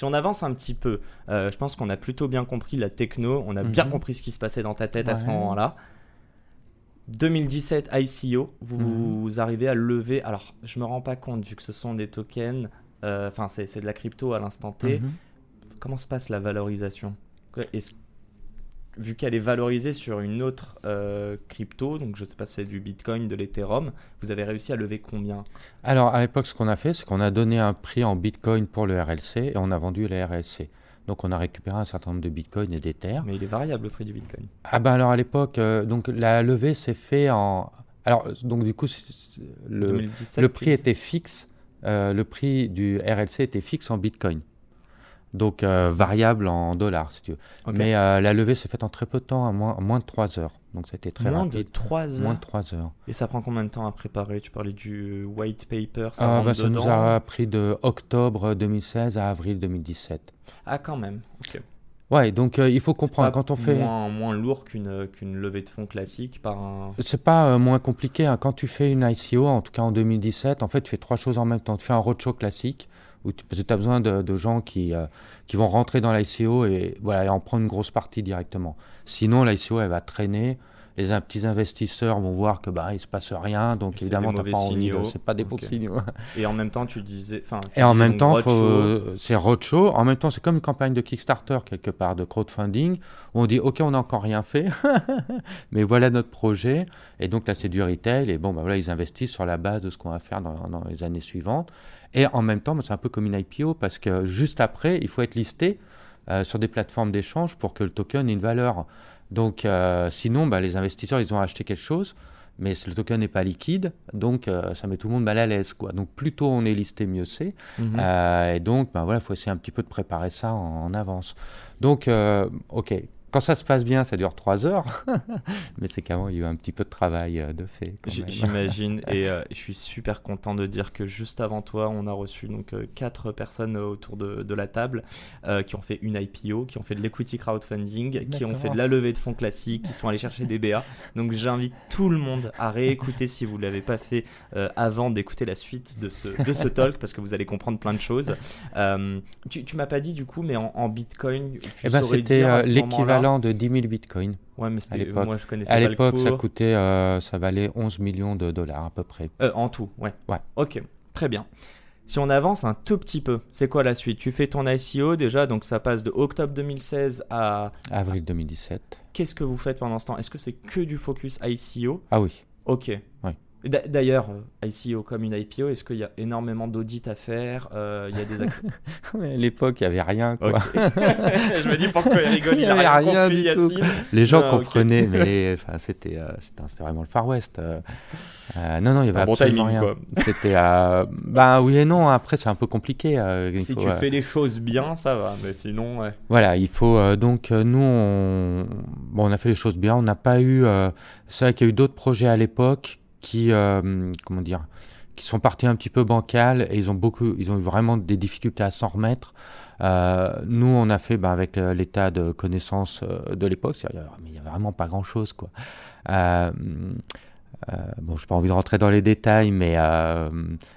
Si on avance un petit peu, euh, je pense qu'on a plutôt bien compris la techno, on a bien Mhm. compris ce qui se passait dans ta tête à ce moment-là. 2017 ICO, vous, Mhm. vous arrivez à lever. Alors, je me rends pas compte vu que ce sont des tokens. euh, Enfin, c'est c'est de la crypto à l'instant T. Mhm. Comment se passe la valorisation? Est-ce- Vu qu'elle est valorisée sur une autre euh, crypto, donc je sais pas si c'est du Bitcoin, de l'Ethereum, vous avez réussi à lever combien? Alors, à l'époque, ce qu'on a fait, c'est qu'on a donné un prix en Bitcoin pour le RLC et on a vendu les RLC. Donc, on a récupéré un certain nombre de Bitcoin et d'Ether. Mais il est variable le prix du Bitcoin. Ah ben alors, à l'époque, euh, donc la levée s'est fait en... Alors, donc du coup, le, 2017, le prix était fixe. euh, le prix du RLC était fixe en Bitcoin. Donc, euh, variable en dollars, si tu veux. Mais euh, la levée s'est faite en très peu de temps, en moins, moins de 3 heures. Donc, c'était très moins de rapide. 3 heures. Moins de 3 heures. Et ça prend combien de temps à préparer? Tu parlais du white paper, ça Ah, bah, ça nous a pris de octobre 2016 à avril 2017. Ah, quand même. Ok. Ouais, donc euh, il faut comprendre quand on fait. moins, moins lourd qu'une qu'une levée de fonds classique par un. C'est pas euh, moins compliqué. hein. Quand tu fais une ICO, en tout cas en 2017, en fait, tu fais trois choses en même temps. Tu fais un roadshow classique tu as besoin de, de gens qui, euh, qui vont rentrer dans l'ICO et, voilà, et en prendre une grosse partie directement. Sinon, l'ICO, elle va traîner. Les petits investisseurs vont voir que bah il se passe rien, donc évidemment t'as pas envie. de-. C'est pas des bons signaux. Et en même temps, tu disais. Enfin, Et en même temps, roadshow. c'est roadshow. En même temps, c'est comme une campagne de Kickstarter quelque part, de crowdfunding, où on dit OK, on n'a encore rien fait, mais voilà notre projet. Et donc là, c'est du retail. Et bon, bah voilà, ils investissent sur la base de ce qu'on va faire dans, dans les années suivantes. Et en même temps, c'est un peu comme une IPO parce que juste après, il faut être listé euh, sur des plateformes d'échange pour que le token ait une valeur. Donc, euh, sinon, bah, les investisseurs, ils ont acheté quelque chose mais le token n'est pas liquide, donc euh, ça met tout le monde mal à l'aise. Quoi. Donc plus tôt on est listé, mieux c'est. Mhm. Euh, et donc, ben voilà, il faut essayer un petit peu de préparer ça en, en avance. Donc, ok, quand ça se passe bien, ça dure trois heures, mais c'est qu'avant, il y a eu un petit peu de travail euh, de fait. J'imagine, et euh, je suis super content de dire que juste avant toi, on a reçu donc euh, quatre personnes autour de, de la table euh, qui ont fait une IPO, qui ont fait de l'equity crowdfunding, qui ont fait de la levée de fonds classique, qui sont allés chercher des BA. Donc j'invite tout le monde à réécouter si vous ne l'avez pas fait euh, avant d'écouter la suite de ce, de ce talk parce que vous allez comprendre plein de choses. Euh, tu tu m'as pas dit du coup, mais en, en Bitcoin, tu Eh ben, saurais c'était dire à l'équivalent de 10 000 bitcoins. Ouais, mais c'était- l'époque. moi je connaissais À l'époque, ça coûtait, euh, ça valait 11 millions de dollars à peu près. Euh, en tout, ouais. Ouais. Ok, très bien. Si on avance un tout petit peu, c'est quoi la suite? Tu fais ton ICO déjà, donc ça passe de octobre 2016 à... Avril 2017. Qu'est-ce que vous faites pendant ce temps? Est-ce que c'est que du focus ICO Ah oui. Ok. Ouais. D'ailleurs, ICO comme une IPO, est-ce qu'il y a énormément d'audits à faire Euh, Il y a des... Ouais, l'époque, il n'y avait rien. Quoi. Je me dis pourquoi il rigole, il Il y a avait rien, compris, du tout. Les gens Ah, comprenaient, mais les- enfin, c'était, euh, c'était, c'était vraiment le Far West. euh. Euh, non, non, il y avait bon absolument timing, rien. quoi. C'était, ben oui et non. Après, c'est un peu compliqué. Si faut, tu fais les choses bien, ça va, mais sinon, ouais. Voilà, il faut donc nous, on, bon, on a fait les choses bien. On n'a pas eu. c'est vrai qu'il y a eu d'autres projets à l'époque qui, euh, comment dire, qui sont partis un petit peu bancal et ils ont beaucoup, ils ont eu vraiment des difficultés à s'en remettre. Euh, nous, on a fait ben, avec euh, l'état de connaissance de l'époque, il y avait vraiment pas grand-chose, quoi. Euh, bon, je n'ai pas envie de rentrer dans les détails, mais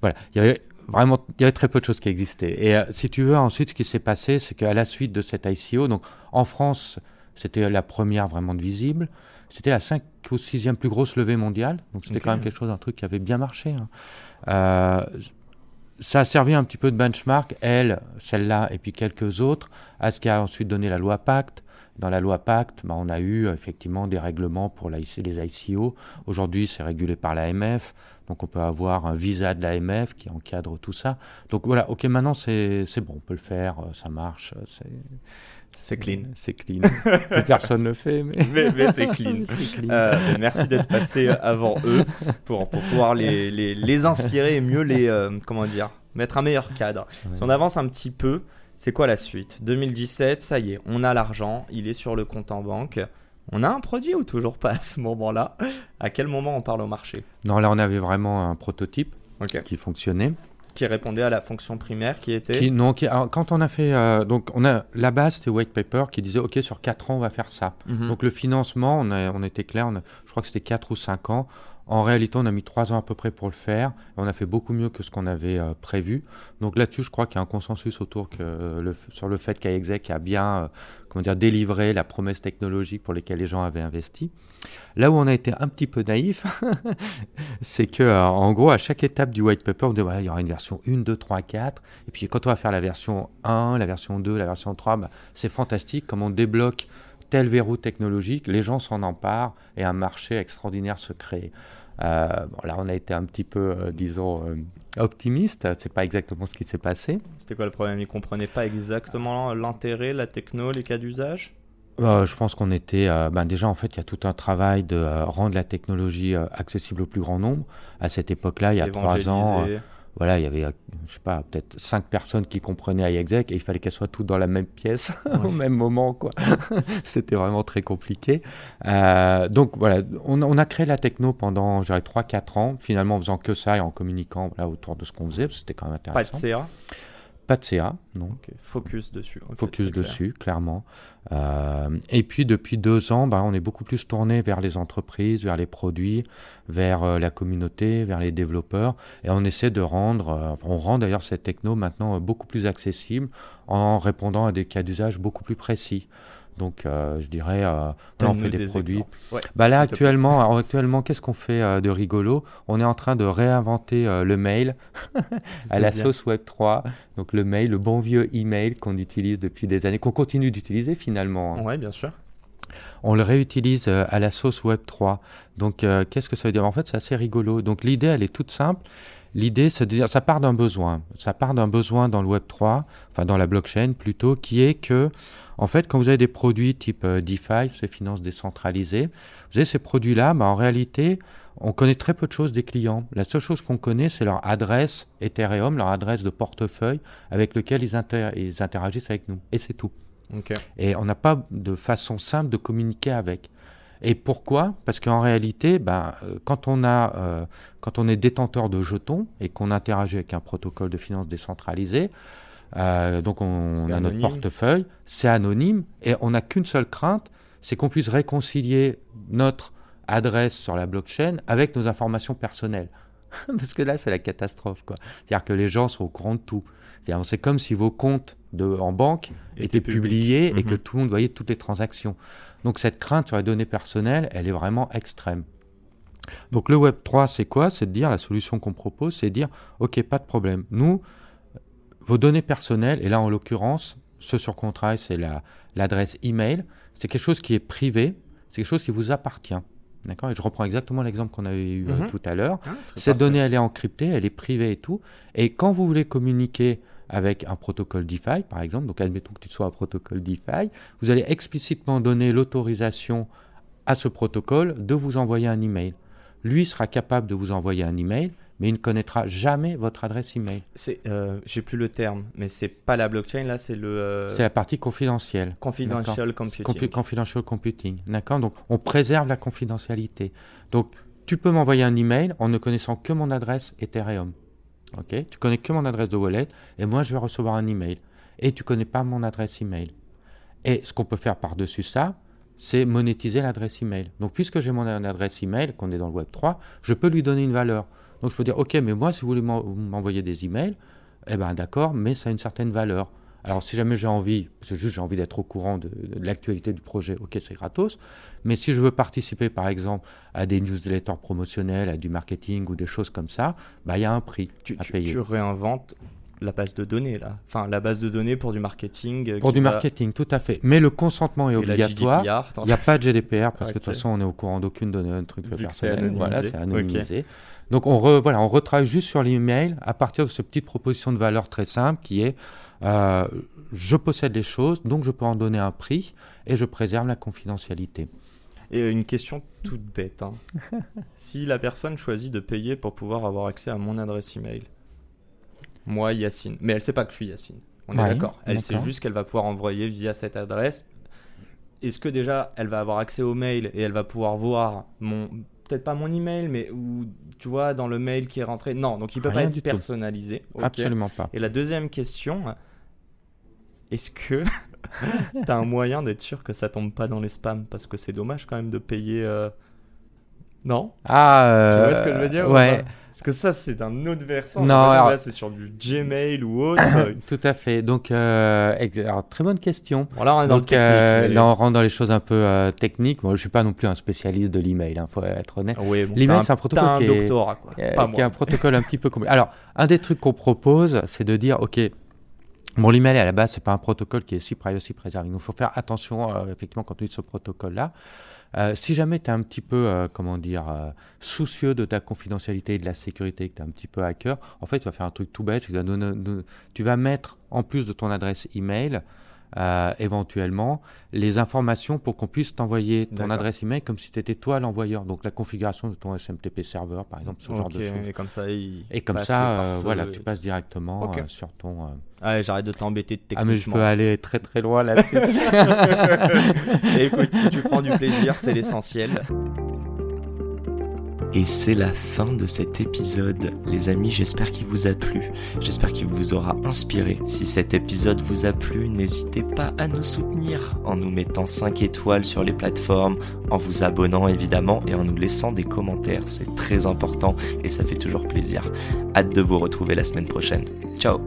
voilà, il y avait vraiment, il y avait très peu de choses qui existaient. Et si tu veux, ensuite, ce qui s'est passé, c'est qu'à la suite de cette ICO, donc en France, c'était la première vraiment visible. C'était la 5 ou 6e plus grosse levée mondiale. Donc c'était quand même quelque chose, un truc qui avait bien marché. hein. Euh, ça a servi un petit peu de benchmark, elle, celle-là, et puis quelques autres, à ce qui a ensuite donné la loi Pacte. Dans la loi Pacte, bah, on a eu euh, effectivement des règlements pour les ICO. Aujourd'hui, c'est régulé par l'AMF. Donc, on peut avoir un visa de l'AMF qui encadre tout ça. Donc, voilà, ok, maintenant, c'est bon, on peut le faire, euh, ça marche. euh, C'est clean. C'est clean. Personne ne le fait, mais, Mais, mais c'est clean. Euh, merci d'être passé avant eux pour, pour pouvoir les, les, les inspirer et mieux les, euh, comment dire, mettre un meilleur cadre. Si on avance un petit peu, c'est quoi la suite? 2017, ça y est, on a l'argent, il est sur le compte en banque. On a un produit ou toujours pas à ce moment-là? À quel moment on parle au marché? Non, là on avait vraiment un prototype qui fonctionnait. Qui répondait à la fonction primaire qui était? Qui, Non, quand on a fait. Euh, donc on a, la base c'était White Paper qui disait Ok, sur 4 ans on va faire ça. Mhm. Donc le financement, on, a, on était clair, je crois que c'était 4 ou 5 ans. En réalité, on a mis trois ans à peu près pour le faire. on a fait beaucoup mieux que ce qu'on avait euh, prévu. Donc là-dessus, je crois qu'il y a un consensus autour euh, sur le fait qu'AEXEC a bien euh, comment dire, délivré la promesse technologique pour laquelle les gens avaient investi. Là où on a été un petit peu naïf, c'est que en gros, à chaque étape du white paper, on dit il y aura une version 1, 2, 3, 4. Et puis quand on va faire la version 1, la version 2, la version 3, bah, c'est fantastique comme on débloque tel verrou technologique, les gens s'en emparent et un marché extraordinaire se crée. Euh, bon, là, on a été un petit peu, euh, disons, euh, optimiste. C'est pas exactement ce qui s'est passé. C'était quoi le problème? Ils comprenaient pas exactement l'intérêt, la techno, les cas d'usage? Je pense qu'on était. ben déjà, en fait, il y a tout un travail de rendre la technologie accessible au plus grand nombre. À cette époque-là, il y a trois ans, voilà, il y avait, euh, je sais pas, peut-être cinq personnes qui comprenaient iExec et il fallait qu'elles soient toutes dans la même pièce au même moment, quoi. C'était vraiment très compliqué. Euh, donc voilà, on, a créé la techno pendant, je dirais, 3-4 ans, finalement en faisant que ça et en communiquant voilà, autour de ce qu'on faisait, c'était quand même intéressant. Pas de CA pas de CA, non. Focus dessus. Focus dessus, clairement. Euh, et puis depuis deux ans, bah, on est beaucoup plus tourné vers les entreprises, vers les produits, vers euh, la communauté, vers les développeurs. Et on essaie de rendre, euh, on rend d'ailleurs cette techno maintenant beaucoup plus accessible en répondant à des cas d'usage beaucoup plus précis. Donc, euh, je dirais, euh, là, on fait des, produits. bah là, actuellement, actuellement qu'est-ce qu'on fait euh, de rigolo? On est en train de réinventer le mail à la sauce Web 3. Donc, le mail, le bon vieux email qu'on utilise depuis des années, qu'on continue d'utiliser finalement. Hein. Oui, bien sûr. On le réutilise à la sauce Web 3. Donc, qu'est-ce que ça veut dire? En fait, c'est assez rigolo. Donc, l'idée, elle est toute simple. L'idée, c'est de dire, ça part d'un besoin. Ça part d'un besoin dans le Web 3, enfin dans la blockchain plutôt, qui est que en fait, quand vous avez des produits type euh, DeFi, ces finances décentralisées, vous avez ces produits-là, bah, en réalité, on connaît très peu de choses des clients. La seule chose qu'on connaît, c'est leur adresse Ethereum, leur adresse de portefeuille avec lequel ils, interagissent avec nous. Et c'est tout. Et on n'a pas de façon simple de communiquer avec. Et pourquoi? Parce qu'en réalité, euh, quand, on a, euh, quand on est détenteur de jetons et qu'on interagit avec un protocole de finances décentralisé, euh, donc on, a notre portefeuille, c'est anonyme et on n'a qu'une seule crainte, c'est qu'on puisse réconcilier notre adresse sur la blockchain avec nos informations personnelles. Parce que là, c'est la catastrophe. C'est-à-dire que les gens sont au courant de tout. C'est comme si vos comptes de, en banque étaient publiés et que mhm. tout le monde voyait toutes les transactions. Donc cette crainte sur les données personnelles, elle est vraiment extrême. Donc le Web 3, c'est quoi? C'est de dire, la solution qu'on propose, c'est de dire, OK, pas de problème. Nous, vos données personnelles, et là en l'occurrence, ce sur quoi on travaille, c'est l'adresse email, c'est quelque chose qui est privé, c'est quelque chose qui vous appartient. D'accord? Et je reprends exactement l'exemple qu'on avait eu euh, mhm. tout à l'heure. Ah, Cette donnée, elle est encryptée, elle est privée et tout. Et quand vous voulez communiquer avec un protocole DeFi, par exemple, donc admettons que tu sois un protocole DeFi, vous allez explicitement donner l'autorisation à ce protocole de vous envoyer un email. Lui sera capable de vous envoyer un email mais il ne connaîtra jamais votre adresse email. C'est, euh, j'ai plus le terme, mais c'est pas la blockchain là, c'est le. Euh, c'est la partie confidentielle. Confidential computing. confidential computing, d'accord. Donc on préserve la confidentialité. Donc tu peux m'envoyer un email en ne connaissant que mon adresse Ethereum, ok. Tu connais que mon adresse de wallet et moi je vais recevoir un email et tu connais pas mon adresse email. Et ce qu'on peut faire par dessus ça, c'est monétiser l'adresse email. Donc puisque j'ai mon adresse email, qu'on est dans le Web 3, je peux lui donner une valeur. Donc je peux dire, ok, mais moi, si vous voulez m'envoyer des emails, eh ben d'accord, mais ça a une certaine valeur. Alors si jamais j'ai envie, parce que juste j'ai envie d'être au courant de, l'actualité du projet, ok, c'est gratos. Mais si je veux participer, par exemple, à des newsletters promotionnels, à du marketing ou des choses comme ça, bah il y a un prix tu, à payer. Tu réinventes la base de données là. Enfin, la base de données pour du marketing. Euh, pour du marketing, tout à fait. Mais le consentement est obligatoire. Il n'y a pas de GDPR parce que de toute façon, on est au courant d'aucune donnée, un truc personnel. Voilà, c'est anonymisé. Donc on, voilà, on retravaille juste sur l'email à partir de cette petite proposition de valeur très simple qui est euh, je possède les choses, donc je peux en donner un prix et je préserve la confidentialité. Et une question toute bête. Hein. si la personne choisit de payer pour pouvoir avoir accès à mon adresse email, moi Yacine. Mais elle sait pas que je suis Yacine. On est d'accord. Elle sait juste qu'elle va pouvoir envoyer via cette adresse. Est-ce que déjà elle va avoir accès au mail et elle va pouvoir voir mon peut-être pas mon email mais ou tu vois dans le mail qui est rentré? Non, donc il peut Rien pas être personnalisé. Absolument pas. Et la deuxième question, est-ce que tu as un moyen d'être sûr que ça tombe pas dans les spams? Parce que c'est dommage quand même de payer. euh, Non Ah, Tu euh, vois ce que je veux dire ou Ouais, Parce que ça, c'est d'un autre versant. Non, alors- Là, c'est sur du Gmail ou autre. tout à fait. Donc, euh, alors, très bonne question. bon, là, on est dans Donc, le euh, là, on rentre dans les choses un peu euh, techniques. Moi, je suis pas non plus un spécialiste de l'email, il faut être honnête. Oui, bon, L'email, c'est un protocole un qui est- doctorat, quoi. Pas qui est un protocole un petit peu compliqué. Alors, un des trucs qu'on propose, c'est de dire, OK, mon email à la base, c'est pas un protocole qui est si privacy preserving. Donc, il faut faire attention, euh, effectivement, quand on utilise ce protocole-là. Euh, si jamais tu es un petit peu, euh, comment dire, euh, soucieux de ta confidentialité et de la sécurité, que tu es un petit peu hacker, en fait, tu vas faire un truc tout bête. Tu vas, tu vas mettre, en plus de ton adresse email, euh, éventuellement, les informations pour qu'on puisse t'envoyer ton adresse email comme si tu étais toi l'envoyeur. Donc, la configuration de ton SMTP serveur, par exemple, ce genre de choses. Et comme ça, il Et comme passe ça, le euh, voilà, et tu passes directement euh, sur ton. Allez, j'arrête de t'embêter techniquement. Ah, mais je peux aller très très loin là-dessus. Écoute, si tu prends du plaisir, c'est l'essentiel. Et c'est la fin de cet épisode. Les amis, j'espère qu'il vous a plu. J'espère qu'il vous aura inspiré. Si cet épisode vous a plu, n'hésitez pas à nous soutenir en nous mettant 5 étoiles sur les plateformes, en vous abonnant évidemment et en nous laissant des commentaires. C'est très important et ça fait toujours plaisir. Hâte de vous retrouver la semaine prochaine. Ciao